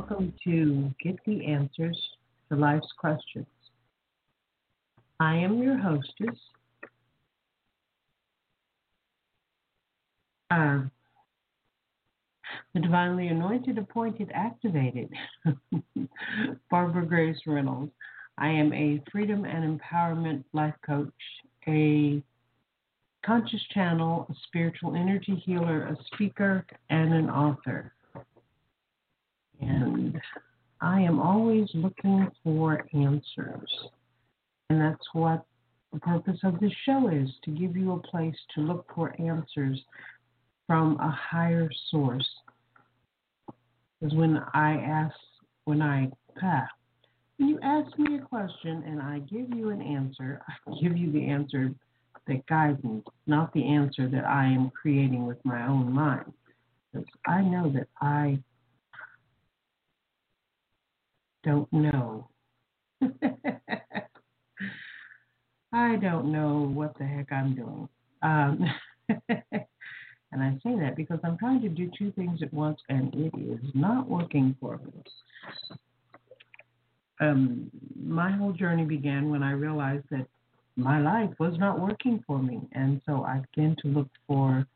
Welcome to Get the Answers to Life's Questions. I am your hostess, uh, the divinely anointed, appointed, activated, Barbara Grace Reynolds. I am a freedom and empowerment life coach, a conscious channel, a spiritual energy healer, a speaker, and an author. And I am always looking for answers. And that's what the purpose of this show is to give you a place to look for answers from a higher source. Because when I ask, when I, ah, when you ask me a question and I give you an answer, I give you the answer that guides me, not the answer that I am creating with my own mind. Because I know that I don't know. I don't know what the heck I'm doing. Um, and I say that because I'm trying to do two things at once and it is not working for me. Um, my whole journey began when I realized that my life was not working for me. And so I began to look for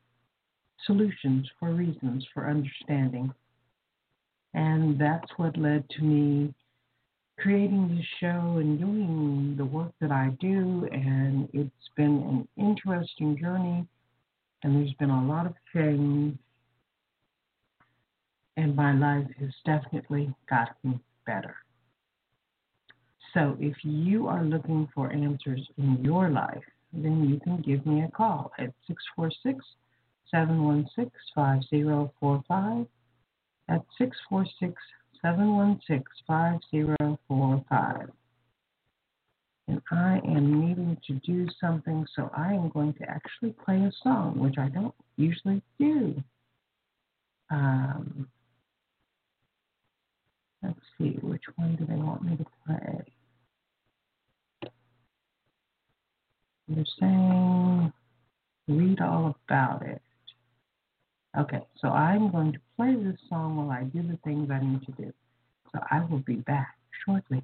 solutions, for reasons, for understanding. And that's what led to me creating this show and doing the work that I do. And it's been an interesting journey, and there's been a lot of change. And my life has definitely gotten better. So if you are looking for answers in your life, then you can give me a call at 646 716 5045. That's 646 716 5045. And I am needing to do something, so I am going to actually play a song, which I don't usually do. Um, let's see, which one do they want me to play? They're saying read all about it. Okay, so I'm going to play this song while I do the things I need to do. So I will be back shortly.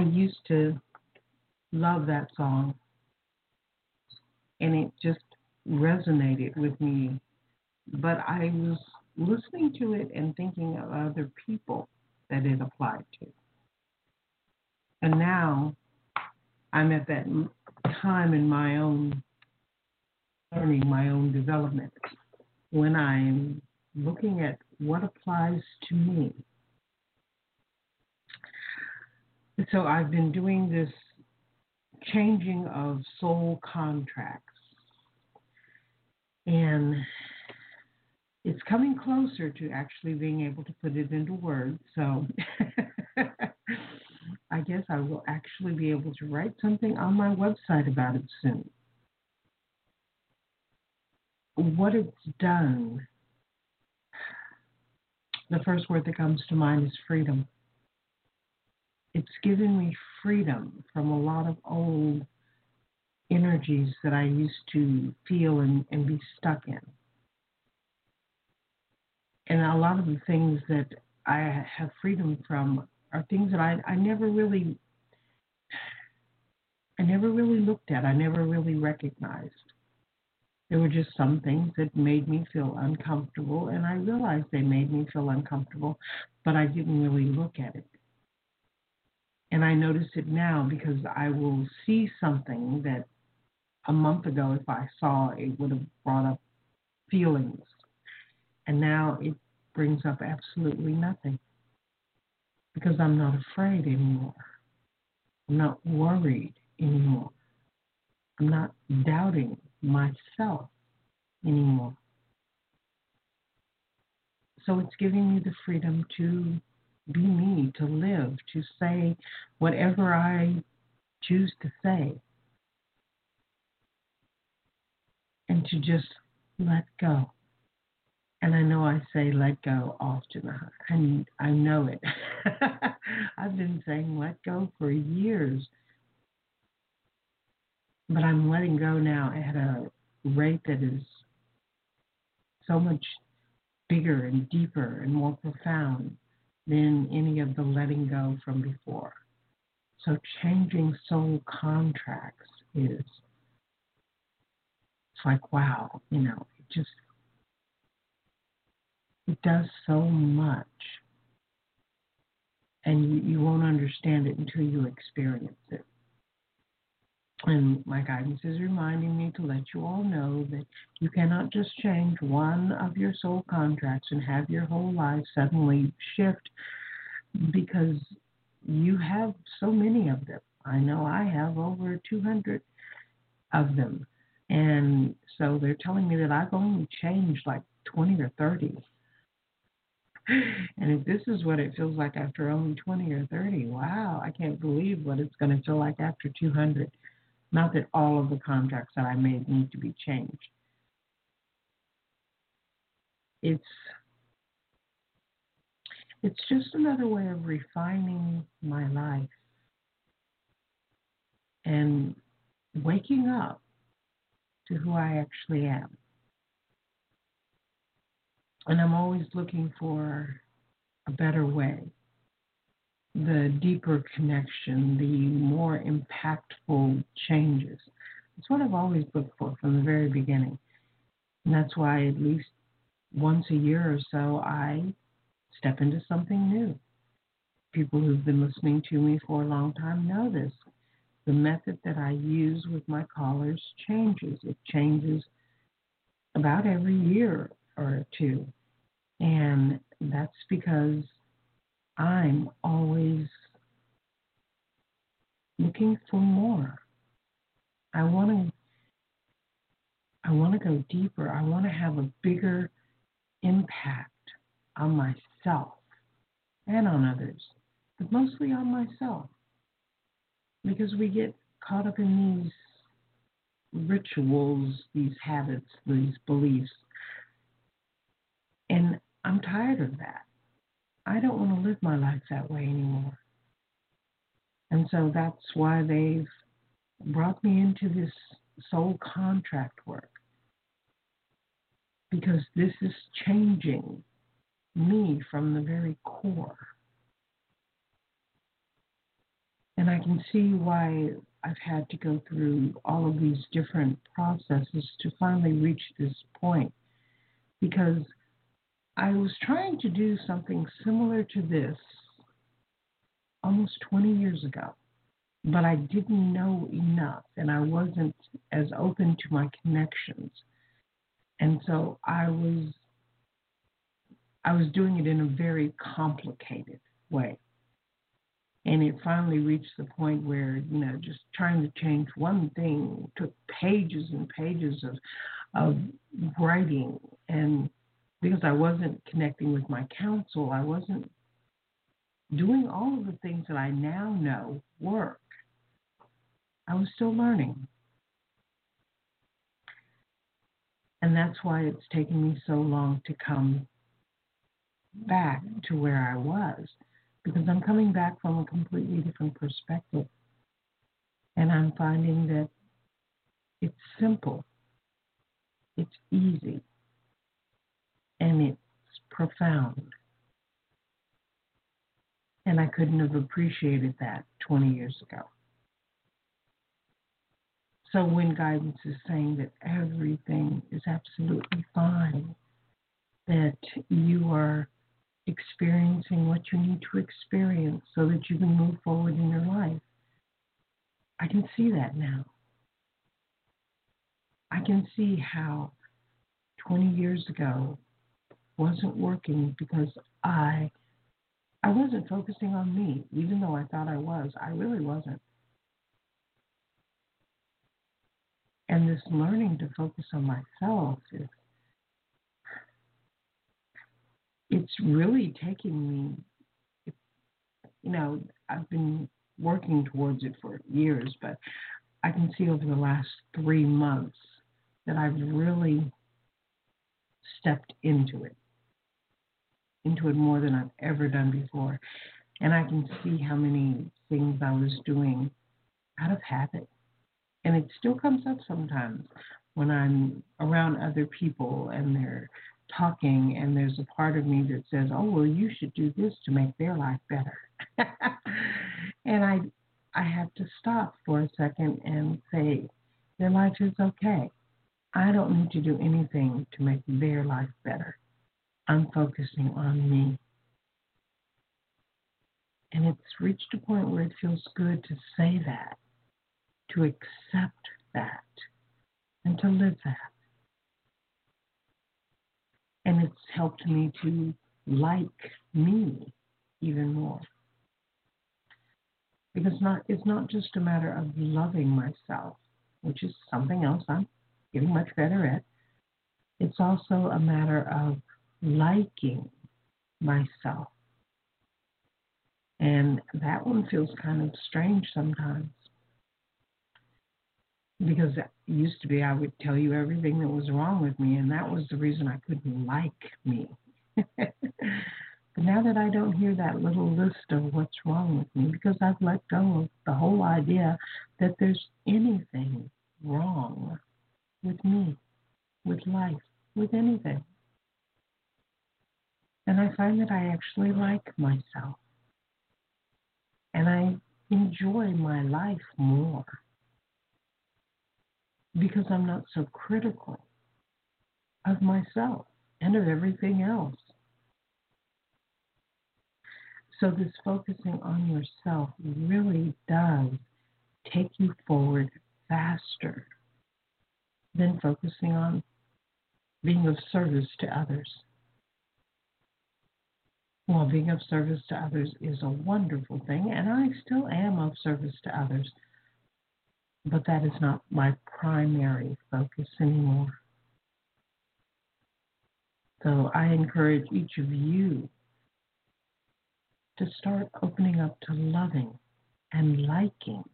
I used to love that song, and it just resonated with me. But I was listening to it and thinking of other people that it applied to. And now I'm at that time in my own learning, my own development, when I'm looking at what applies to me. So I've been doing this changing of soul contracts. And it's coming closer to actually being able to put it into words. So I guess I will actually be able to write something on my website about it soon. What it's done, the first word that comes to mind is freedom. It's given me freedom from a lot of old energies that I used to feel and, and be stuck in and a lot of the things that I have freedom from are things that I, I never really I never really looked at. I never really recognized. There were just some things that made me feel uncomfortable, and I realized they made me feel uncomfortable, but I didn't really look at it. And I notice it now because I will see something that a month ago, if I saw, it would have brought up feelings and now it brings up absolutely nothing because I'm not afraid anymore. I'm not worried anymore. I'm not doubting myself anymore. So it's giving me the freedom to be me, to live, to say whatever I choose to say, and to just let go. And I know I say let go often, and I know it. I've been saying let go for years, but I'm letting go now at a rate that is so much bigger and deeper and more profound than any of the letting go from before. So changing soul contracts is it's like wow, you know, it just it does so much. And you, you won't understand it until you experience it. And my guidance is reminding me to let you all know that you cannot just change one of your soul contracts and have your whole life suddenly shift because you have so many of them. I know I have over 200 of them. And so they're telling me that I've only changed like 20 or 30 and if this is what it feels like after only 20 or 30, wow, I can't believe what it's going to feel like after 200. Not that all of the contracts that I made need to be changed. It's it's just another way of refining my life and waking up to who I actually am. And I'm always looking for a better way, the deeper connection, the more impactful changes. That's what I've always looked for from the very beginning. And that's why at least once a year or so, I step into something new. People who've been listening to me for a long time know this. The method that I use with my callers changes. It changes about every year or two. And that's because I'm always looking for more. I want to I want to go deeper. I want to have a bigger impact on myself and on others, but mostly on myself. Because we get caught up in these rituals, these habits, these beliefs. And I'm tired of that. I don't want to live my life that way anymore. And so that's why they've brought me into this soul contract work. Because this is changing me from the very core. And I can see why I've had to go through all of these different processes to finally reach this point because I was trying to do something similar to this almost 20 years ago, but I didn't know enough and I wasn't as open to my connections. And so I was I was doing it in a very complicated way. And it finally reached the point where, you know, just trying to change one thing took pages and pages of of writing and because I wasn't connecting with my counsel, I wasn't doing all of the things that I now know work. I was still learning. And that's why it's taken me so long to come back to where I was, because I'm coming back from a completely different perspective. And I'm finding that it's simple, it's easy, and it's profound. And I couldn't have appreciated that 20 years ago. So when guidance is saying that everything is absolutely fine, that you are experiencing what you need to experience so that you can move forward in your life, I can see that now. I can see how 20 years ago wasn't working because I I wasn't focusing on me, even though I thought I was. I really wasn't. And this learning to focus on myself is it's really taking me you know, I've been working towards it for years, but I can see over the last three months that I've really stepped into it into it more than I've ever done before. And I can see how many things I was doing out of habit. And it still comes up sometimes when I'm around other people and they're talking and there's a part of me that says, "Oh, well, you should do this to make their life better." and I I have to stop for a second and say, "Their life is okay. I don't need to do anything to make their life better. I'm focusing on me. And it's reached a point where it feels good to say that, to accept that, and to live that. And it's helped me to like me even more. Because not, it's not just a matter of loving myself, which is something else I'm getting much better at. It's also a matter of liking myself. And that one feels kind of strange sometimes. Because it used to be I would tell you everything that was wrong with me, and that was the reason I couldn't like me. but now that I don't hear that little list of what's wrong with me, because I've let go of the whole idea that there's anything wrong with me, with life, with anything. And I find that I actually like myself. And I enjoy my life more because I'm not so critical of myself and of everything else. So, this focusing on yourself really does take you forward faster than focusing on being of service to others. Well, being of service to others is a wonderful thing, and I still am of service to others. But that is not my primary focus anymore. So I encourage each of you to start opening up to loving and liking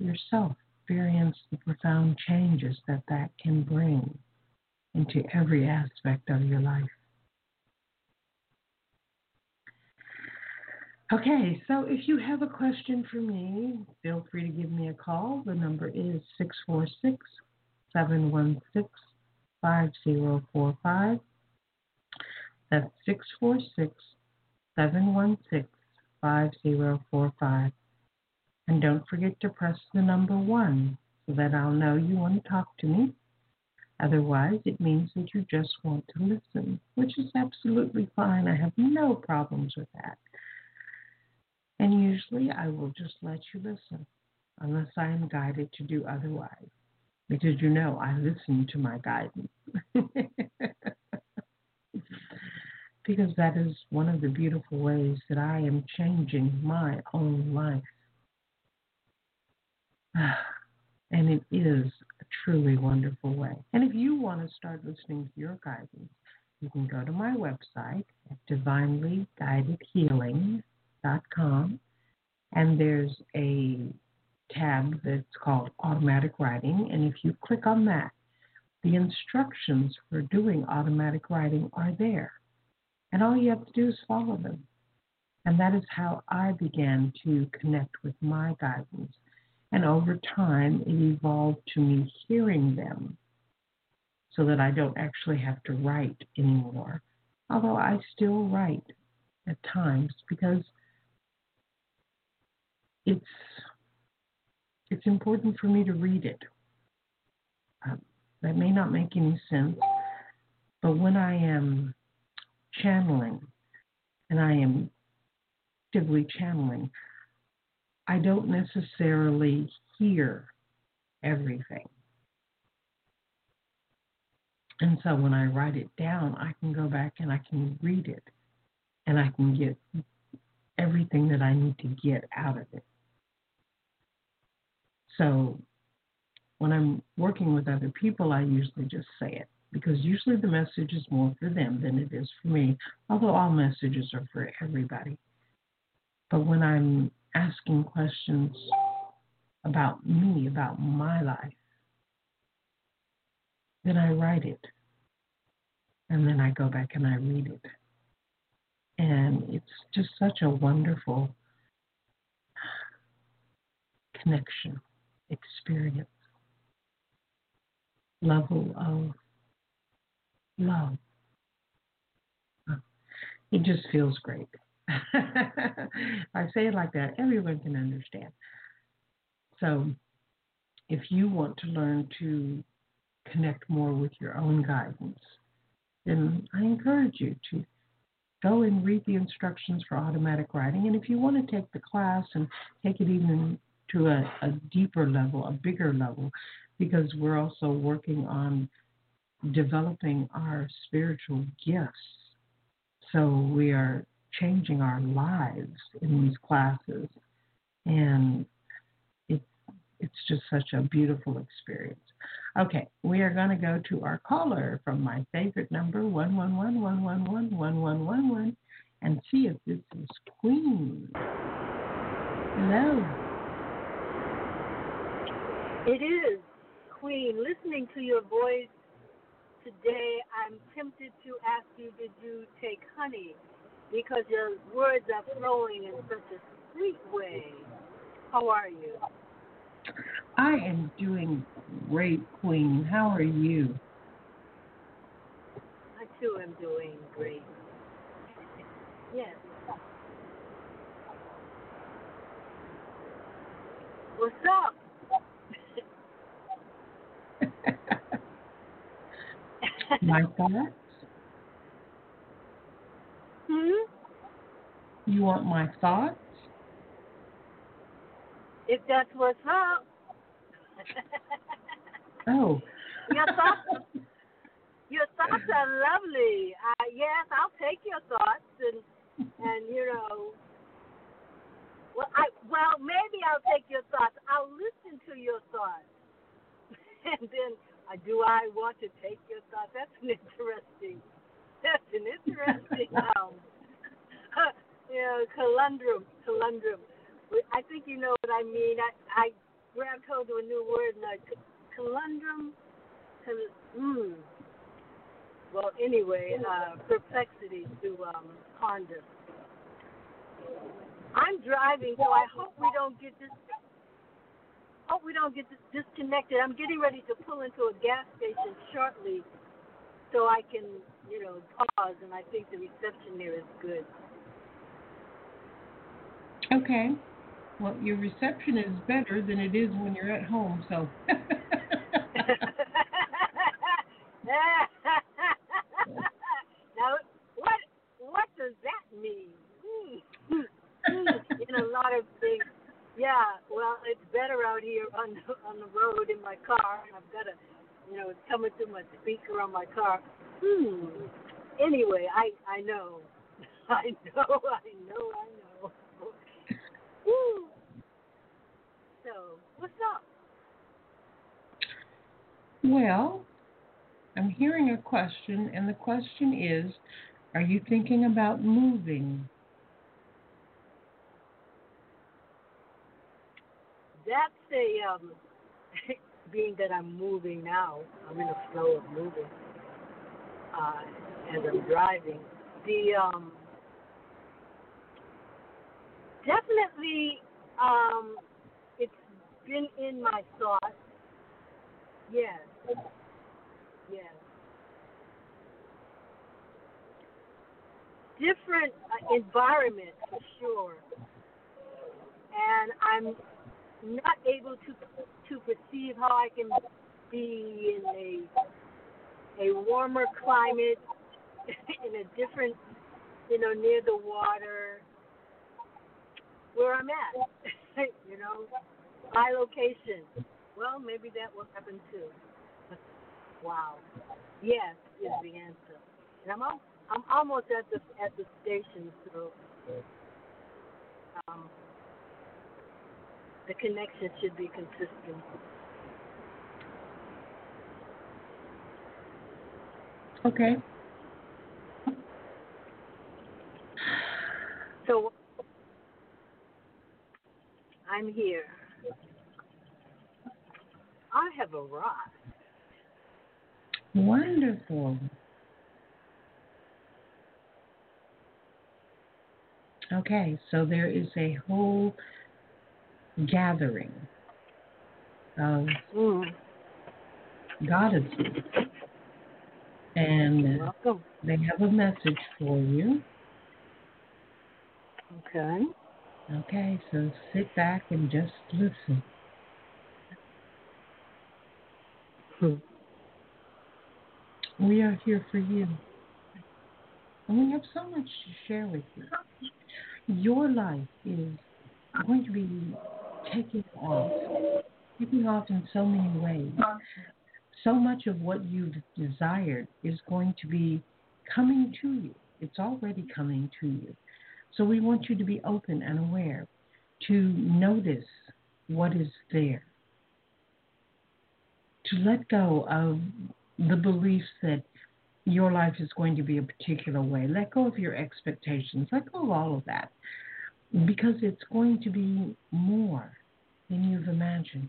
yourself. Experience the profound changes that that can bring into every aspect of your life. Okay, so if you have a question for me, feel free to give me a call. The number is 646 716 5045. That's 646 716 5045. And don't forget to press the number one so that I'll know you want to talk to me. Otherwise, it means that you just want to listen, which is absolutely fine. I have no problems with that. And usually I will just let you listen unless I am guided to do otherwise. Because you know I listen to my guidance. because that is one of the beautiful ways that I am changing my own life. And it is a truly wonderful way. And if you want to start listening to your guidance, you can go to my website at divinelyguidedhealing.com and there's a tab that's called automatic writing. And if you click on that, the instructions for doing automatic writing are there. And all you have to do is follow them. And that is how I began to connect with my guidance. And over time, it evolved to me hearing them so that I don't actually have to write anymore. Although I still write at times because it's it's important for me to read it. Uh, that may not make any sense, but when I am channeling and I am actively channeling, I don't necessarily hear everything. And so when I write it down, I can go back and I can read it and I can get everything that I need to get out of it. So when I'm working with other people, I usually just say it because usually the message is more for them than it is for me, although all messages are for everybody. But when I'm asking questions about me, about my life, then I write it. And then I go back and I read it. And it's just such a wonderful connection, experience, level of love. It just feels great. I say it like that, everyone can understand. So, if you want to learn to connect more with your own guidance, then I encourage you to go and read the instructions for automatic writing. And if you want to take the class and take it even to a, a deeper level, a bigger level, because we're also working on developing our spiritual gifts. So we are changing our lives in these classes. And it, it's just such a beautiful experience. Okay, we are going to go to our caller from my favorite number, 111 and see if this is Queen. Hello. It is Queen. Listening to your voice today, I'm tempted to ask you, did you take honey? Because your words are flowing in such a sweet way. How are you? I am doing great, Queen. How are you? I too am doing great. Yes. What's up? My thoughts? hmm? You want my thoughts? If that's what's up. Oh. Your thoughts, your thoughts are lovely. Uh, yes, I'll take your thoughts and and you know. Well, I well maybe I'll take your thoughts. I'll listen to your thoughts, and then uh, do I want to take your thoughts? That's an interesting. That's an interesting um, you know, conundrum. Conundrum. I think you know what I mean. I I grabbed hold of a new word like conundrum. Mm. Well, anyway, uh, perplexity to um, ponder. I'm driving, so I hope we don't get this. Hope we don't get disconnected. I'm getting ready to pull into a gas station shortly, so I can, you know, pause. And I think the reception there is good. Okay. Well, your reception is better than it is when you're at home, so. now, what what does that mean? In a lot of things, yeah. Well, it's better out here on the, on the road in my car. I've got a, you know, it's coming through my speaker on my car. Hmm. Anyway, I I know, I know, I know, I know. Woo. So, what's up? Well, I'm hearing a question, and the question is Are you thinking about moving? A um, being that I'm moving now. I'm in a flow of moving uh, as I'm driving. The um, definitely um, it's been in my thoughts. Yes. Yes. Different uh, environment for sure, and I'm not able to to perceive how I can be in a a warmer climate, in a different, you know, near the water, where I'm at. you know, my location. Well, maybe that will happen too. wow. Yes is the answer. And I'm al- I'm almost at the at the station, so um, the connection should be consistent. Okay. So I'm here. I have arrived. Wonderful. Okay, so there is a whole gathering of Mm. goddesses, and they have a message for you. Okay. Okay, so sit back and just listen. Hmm. We are here for you. And we have so much to share with you. Your life is going to be taking off, taking off in so many ways. Uh-huh. So much of what you've desired is going to be coming to you. It's already coming to you. So we want you to be open and aware, to notice what is there, to let go of the beliefs that your life is going to be a particular way. Let go of your expectations. Let go of all of that because it's going to be more than you've imagined.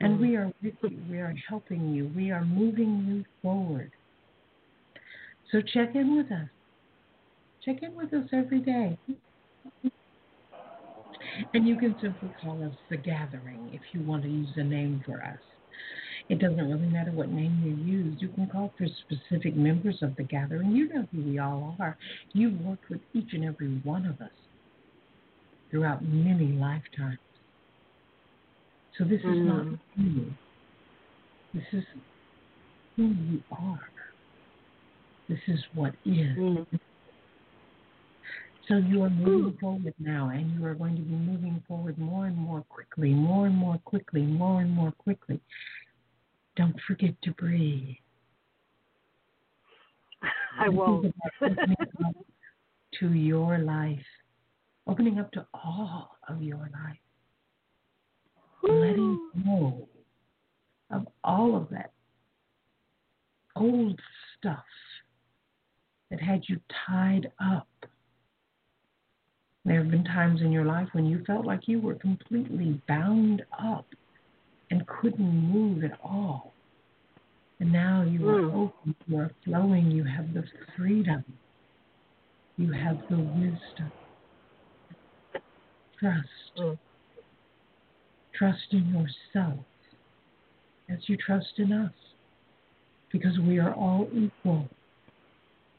And we are. We are helping you. We are moving you forward. So check in with us. Check in with us every day. And you can simply call us the gathering if you want to use a name for us. It doesn't really matter what name you use. You can call for specific members of the gathering. You know who we all are. You've worked with each and every one of us throughout many lifetimes. So this is not Mhm. you. This is who you are. This is what is. Mm. So you are moving forward now, and you are going to be moving forward more and more quickly, more and more quickly, more and more quickly. Don't forget to breathe. I won't. about opening up to your life, opening up to all of your life, letting go of all of that old stuff that had you tied up. There have been times in your life when you felt like you were completely bound up and couldn't move at all. And now you are Mm. open, you are flowing, you have the freedom, you have the wisdom. Trust. Mm. Trust in yourself as you trust in us because we are all equal.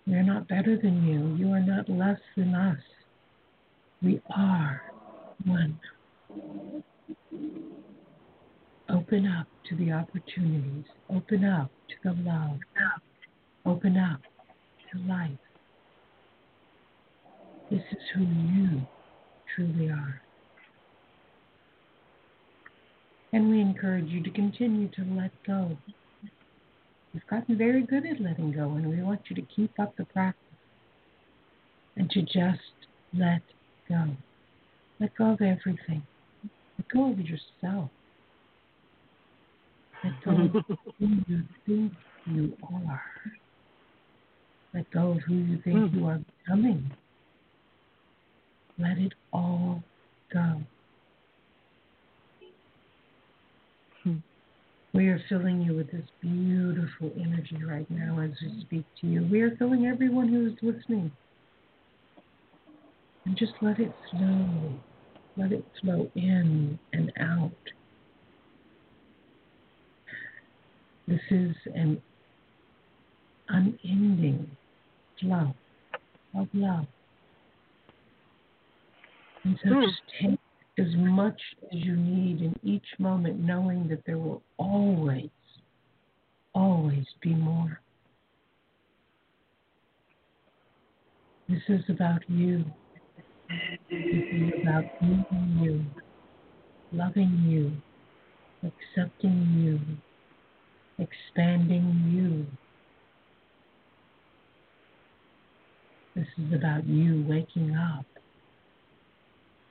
We are not better than you. You are not less than us. We are One. Open up to the opportunities. Open up to the love. Open up to life. This is who you truly are. And we encourage you to continue to let go. You've gotten very good at letting go, and we want you to keep up the practice and to just let go. Let go of everything. Let go of yourself. Let go of who you think you are. Let go of who you think hmm. you are becoming. Let it all go. Hmm. We are filling you with this beautiful energy right now as we speak to you. We are filling everyone who is listening. And just let it flow. Let it flow in and out. This is an unending flow of love. And so hmm. just take as much as you need in each moment, knowing that there will always, always be more. This is about you. This is about being you, loving you, accepting you, expanding you. This is about you waking up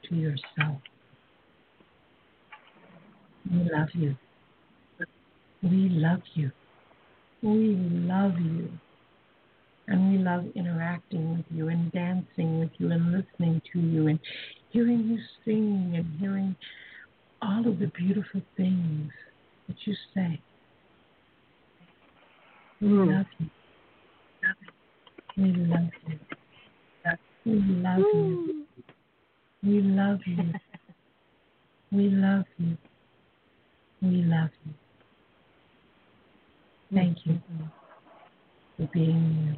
to yourself. We love you. We love you. We love you. And we love interacting with you and dancing with you and listening to you and hearing you sing and hearing all of the beautiful things that you say. We love you. We love you. We love you. We love you. We love you. We love you. Thank you for being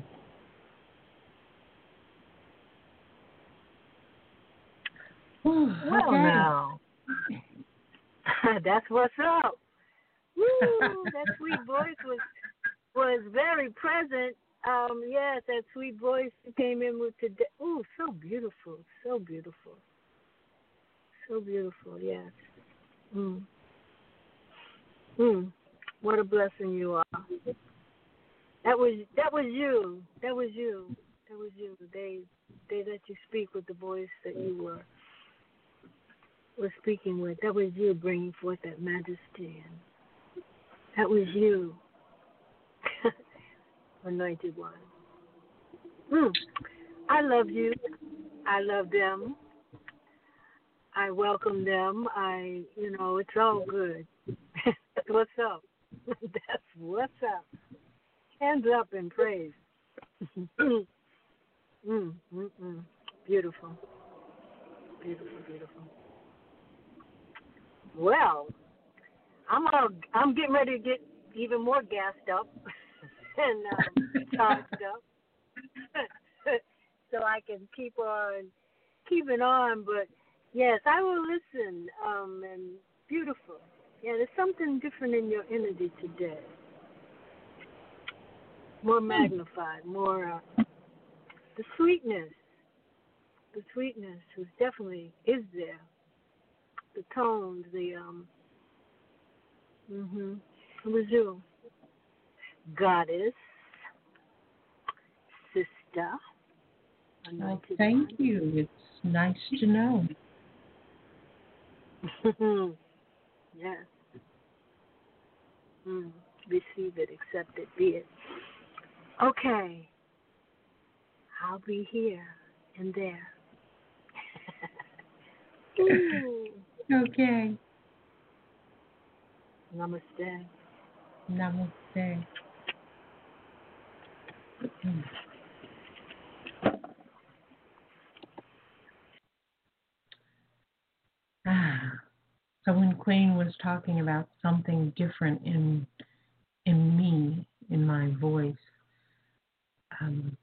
you. Well, okay. now. That's what's up. Woo, that sweet voice was was very present. Um, yes, that sweet voice came in with today. Ooh, so beautiful, so beautiful, so beautiful. Yes. Mm. Mm. What a blessing you are. That was that was you. That was you. That was you. They they let you speak with the voice that you were was speaking with. That was you bringing forth that majesty. And that was you, anointed one. Mm. I love you. I love them. I welcome them. I, you know, it's all good. What's up. That's what's up. Hands up in praise. mm, mm, mm. Beautiful. Beautiful, beautiful. Well, I'm all, I'm getting ready to get even more gassed up and um, charged up, so I can keep on keeping on. But yes, I will listen. Um, and beautiful. Yeah, there's something different in your energy today. More magnified, more uh, the sweetness. The sweetness was definitely is there the tones, the um mhm. It was you. Goddess, sister, Well, thank you. It's nice to know. yes. Mm. Receive it, accept it, be it. Okay. I'll be here and there. Okay. Namaste. Namaste. Ah. So when Queen was talking about something different in in me, in my voice, um,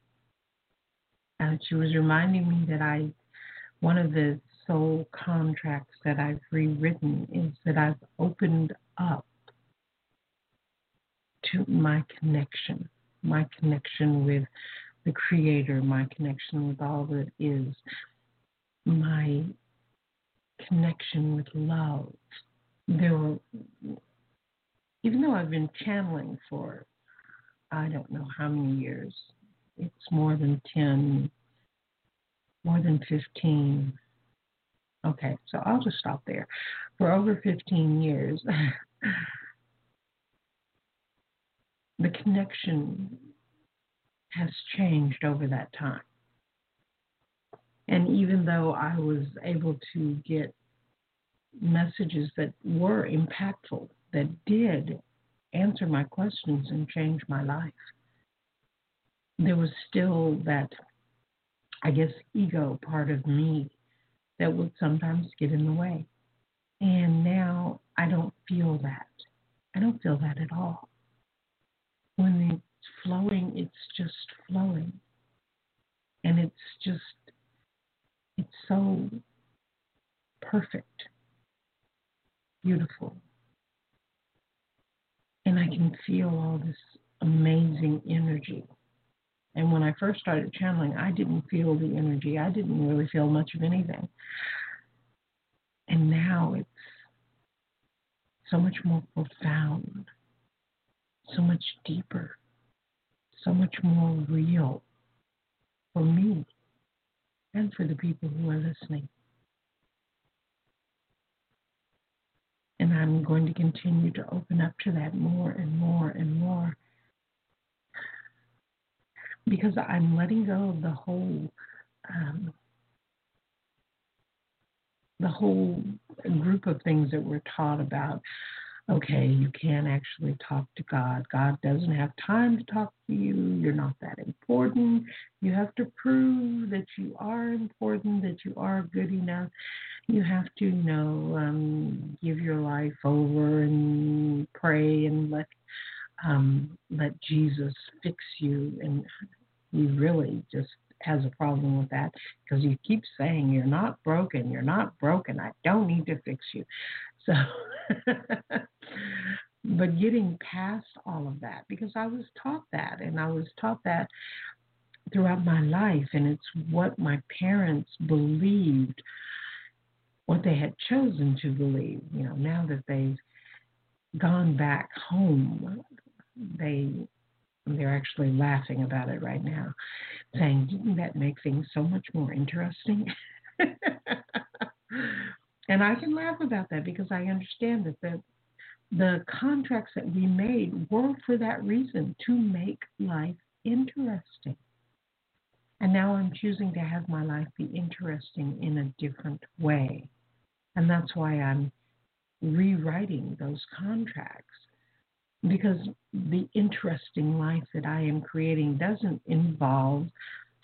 and she was reminding me that I one of the soul contracts that I've rewritten is that I've opened up to my connection, my connection with the Creator, my connection with all that is, my connection with love. There were, even though I've been channeling for I don't know how many years, it's more than 10, more than 15. Okay, so I'll just stop there. For over 15 years, the connection has changed over that time. And even though I was able to get messages that were impactful, that did answer my questions and change my life, there was still that, I guess, ego part of me that would sometimes get in the way. And now I don't feel that. I don't feel that at all. When it's flowing, it's just flowing. And it's just, it's so perfect, beautiful. And I can feel all this amazing energy. And when I first started channeling, I didn't feel the energy. I didn't really feel much of anything. And now it's so much more profound, so much deeper, so much more real for me and for the people who are listening. And I'm going to continue to open up to that more and more and more because I'm letting go of the whole um, the whole group of things that we're taught about. Okay, you can't actually talk to God. God doesn't have time to talk to you. You're not that important. You have to prove that you are important, that you are good enough. You have to, you know, um, give your life over and pray and let um, let Jesus fix you. And he really just has a problem with that because you keep saying you're not broken, you're not broken. I don't need to fix you. So, but getting past all of that because I was taught that, and I was taught that throughout my life, and it's what my parents believed, what they had chosen to believe. You know, now that they've gone back home, they they're actually laughing about it right now, saying, that make things so much more interesting? and I can laugh about that because I understand that the the contracts that we made were for that reason to make life interesting. And now I'm choosing to have my life be interesting in a different way. And that's why I'm rewriting those contracts because the interesting life that I am creating doesn't involve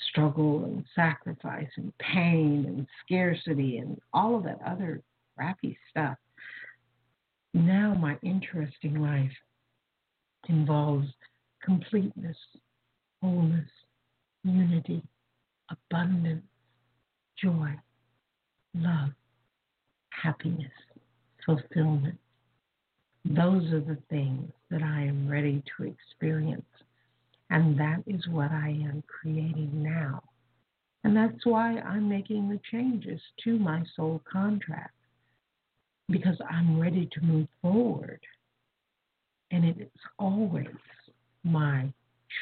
struggle and sacrifice and pain and scarcity and all of that other crappy stuff. Now, my interesting life involves completeness, wholeness, unity, abundance, joy, love, happiness, fulfillment. Those are the things that I am ready to experience. And that is what I am creating now. And that's why I'm making the changes to my soul contract because I'm ready to move forward. And it is always my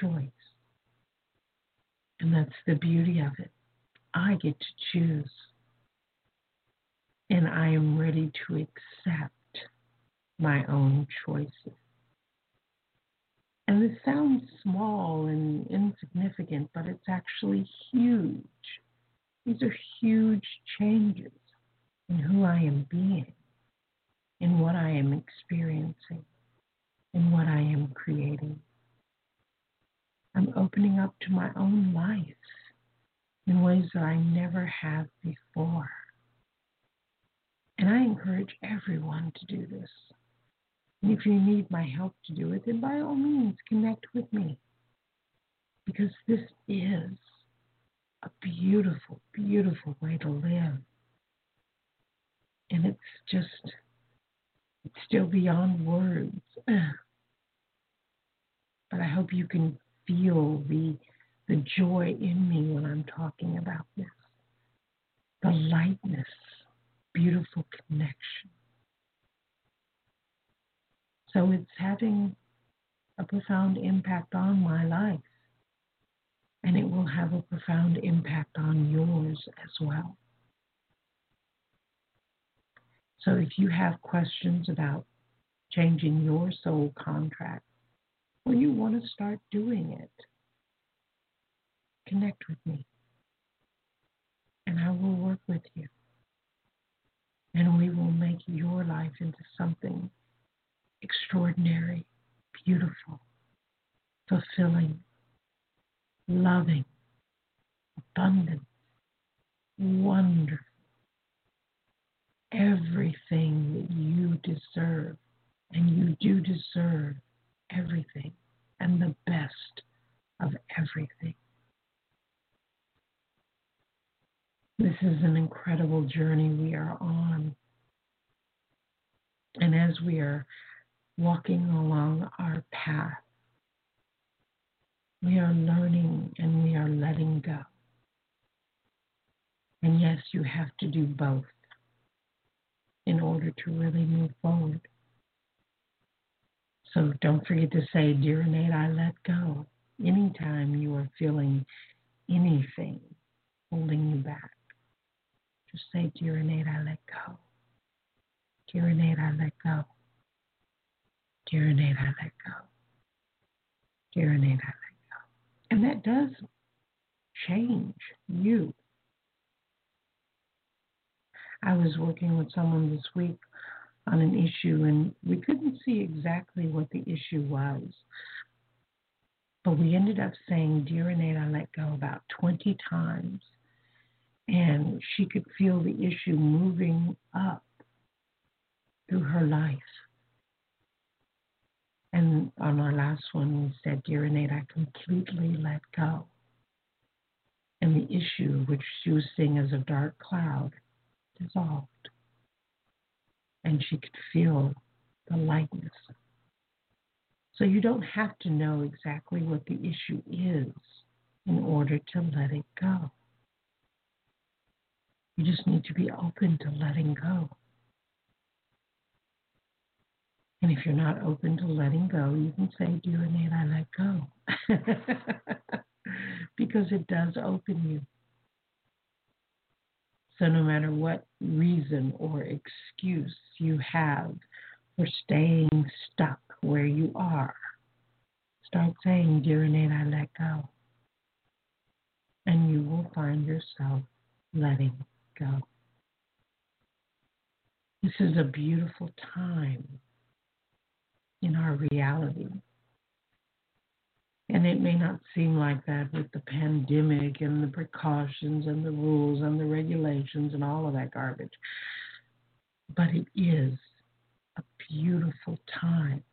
choice. And that's the beauty of it. I get to choose. And I am ready to accept my own choices. And this sounds small and insignificant, but it's actually huge. These are huge changes in who I am being, in what I am experiencing, in what I am creating. I'm opening up to my own life in ways that I never have before. And I encourage everyone to do this. If you need my help to do it, then by all means connect with me. Because this is a beautiful, beautiful way to live. And it's just, it's still beyond words. But I hope you can feel the, the joy in me when I'm talking about this. The lightness, beautiful connection. So it's having a profound impact on my life. And it will have a profound impact on yours as well. So if you have questions about changing your soul contract, or you want to start doing it, connect with me. And I will work with you. And we will make your life into something extraordinary, beautiful, fulfilling, loving, abundant, wonderful. Everything that you deserve, and you do deserve everything and the best of everything. This is an incredible journey we are on. And as we are walking along our path, we are learning and we are letting go. And yes, you have to do both in order to really move forward. So don't forget to say, Dear Innate, I let go. Anytime you are feeling anything holding you back, just say, Dear Innate, I let go. Dear Innate, I let go. Dear Innate, I let go. Dear Innate, I let go. And that does change you. I was working with someone this week on an issue, and we couldn't see exactly what the issue was. But we ended up saying, Dear Innate, I let go about 20 times. And she could feel the issue moving up through her life. And on our last one, we said, Dear Innate, I completely let go. And the issue, which she was seeing as a dark cloud, dissolved and she could feel the lightness. So you don't have to know exactly what the issue is in order to let it go. You just need to be open to letting go. And if you're not open to letting go, you can say, Dear Innate, I let go. because it does open you. So, no matter what reason or excuse you have for staying stuck where you are, start saying, Dear Innate, I let go. And you will find yourself letting go. This is a beautiful time in our reality and it may not seem like that with the pandemic and the precautions and the rules and the regulations and all of that garbage. But it is a beautiful time.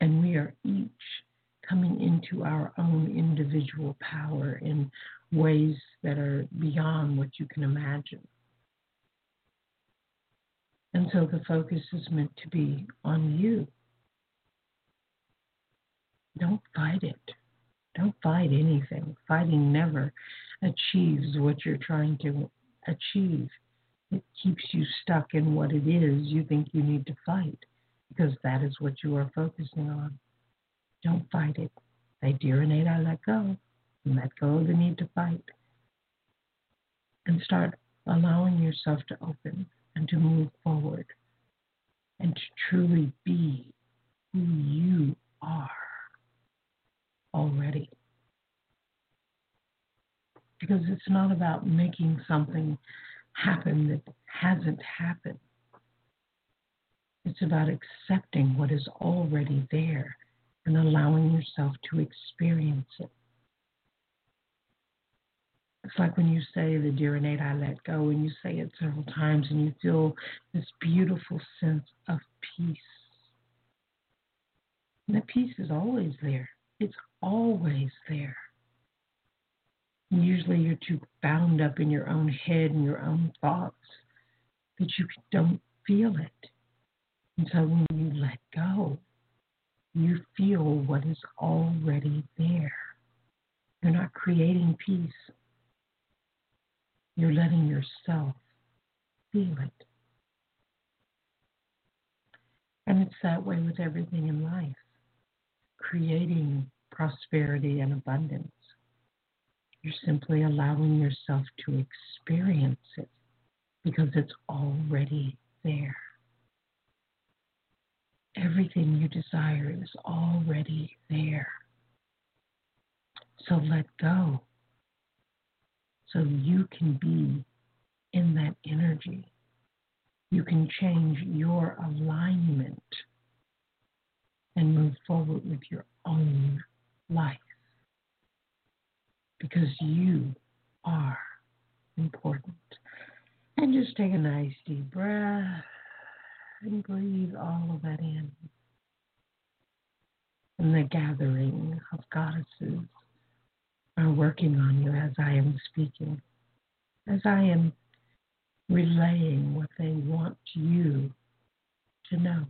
And we are each coming into our own individual power in ways that are beyond what you can imagine. And so the focus is meant to be on you don't fight it. Don't fight anything. Fighting never achieves what you're trying to achieve. It keeps you stuck in what it is you think you need to fight because that is what you are focusing on. Don't fight it. They Renee, I let go. And let go of the need to fight. And start allowing yourself to open and to move forward and to truly be who you are already. Because it's not about making something happen that hasn't happened. It's about accepting what is already there and allowing yourself to experience it. It's like when you say the dear Innate, I let go, and you say it several times, and you feel this beautiful sense of peace. And the peace is always there. It's always there. usually you're too bound up in your own head and your own thoughts that you don't feel it. And so when you let go, you feel what is already there. You're not creating peace. You're letting yourself feel it. And it's that way with everything in life creating prosperity and abundance. You're simply allowing yourself to experience it because it's already there. Everything you desire is already there. So let go so you can be in that energy. You can change your alignment and move forward with your own life because you are important. And just take a nice deep breath and breathe all of that in. And the gathering of goddesses are working on you as I am speaking, as I am relaying what they want you to know.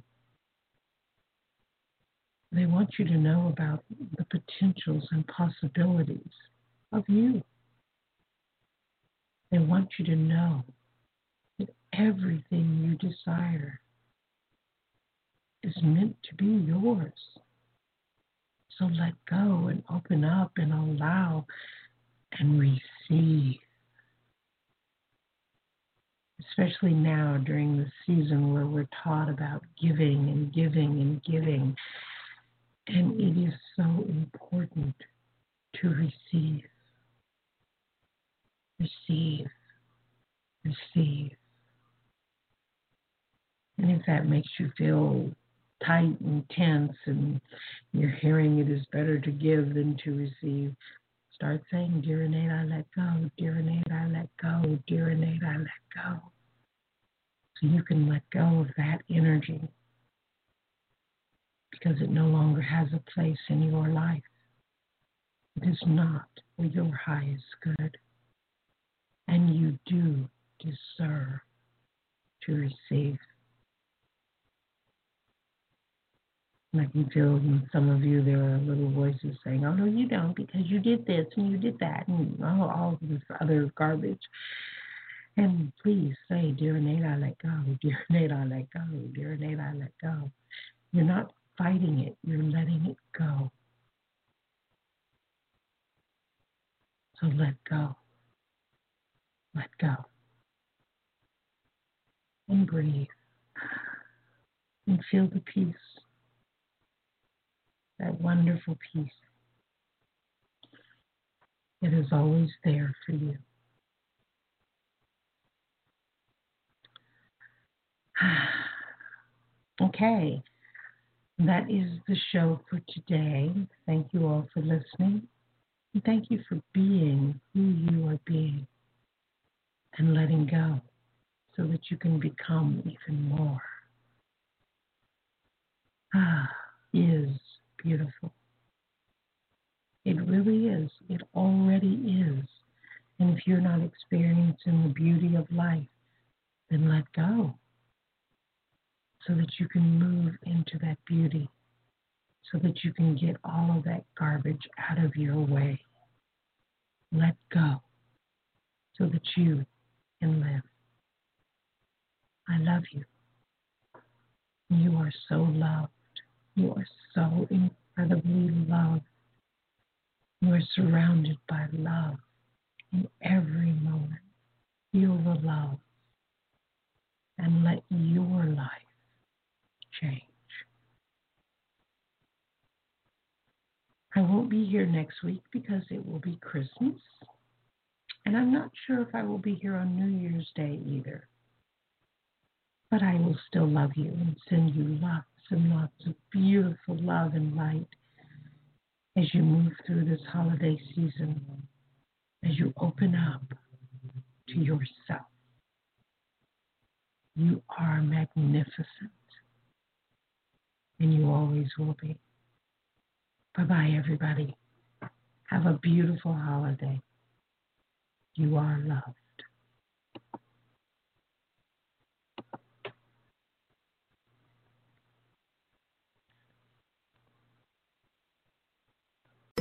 They want you to know about the potentials and possibilities of you. They want you to know that everything you desire is meant to be yours. So let go and open up and allow and receive. Especially now during the season where we're taught about giving and giving and giving. And it is so important to receive. Receive. Receive. And if that makes you feel tight and tense and you're hearing it is better to give than to receive, start saying, Dear Innate, I let go. Dear Innate, I let go. Dear Innate, I let go. So you can let go of that energy because it no longer has a place in your life. It is not for your highest good. And you do deserve to receive. I can feel in some of you there are little voices saying, Oh no, you don't because you did this and you did that and oh, all, all this other garbage. And please say, Dear Innate, I let go. Dear Innate, I let go. Dear Innate, I let go. You're not fighting it, you're letting it go. So let go. Let go. And breathe. And feel the peace. That wonderful peace that is always there for you. Okay, that is the show for today. Thank you all for listening. And thank you for being who you are being and letting go so that you can become even more. Ah, is beautiful. It really is. It already is. And if you're not experiencing the beauty of life, then let go so that you can move into that beauty, so that you can get all of that garbage out of your way. Let go so that you can live. I love you. You are so loved. You are so incredibly loved. You are surrounded by love in every moment. Feel the love and let your life change. I won't be here next week because it will be Christmas. And I'm not sure if I will be here on New Year's Day either. But I will still love you and send you lots and lots of beautiful love and light as you move through this holiday season, as you open up to yourself. You are magnificent and you always will be. Bye bye, everybody. Have a beautiful holiday. You are loved.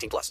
18 plus.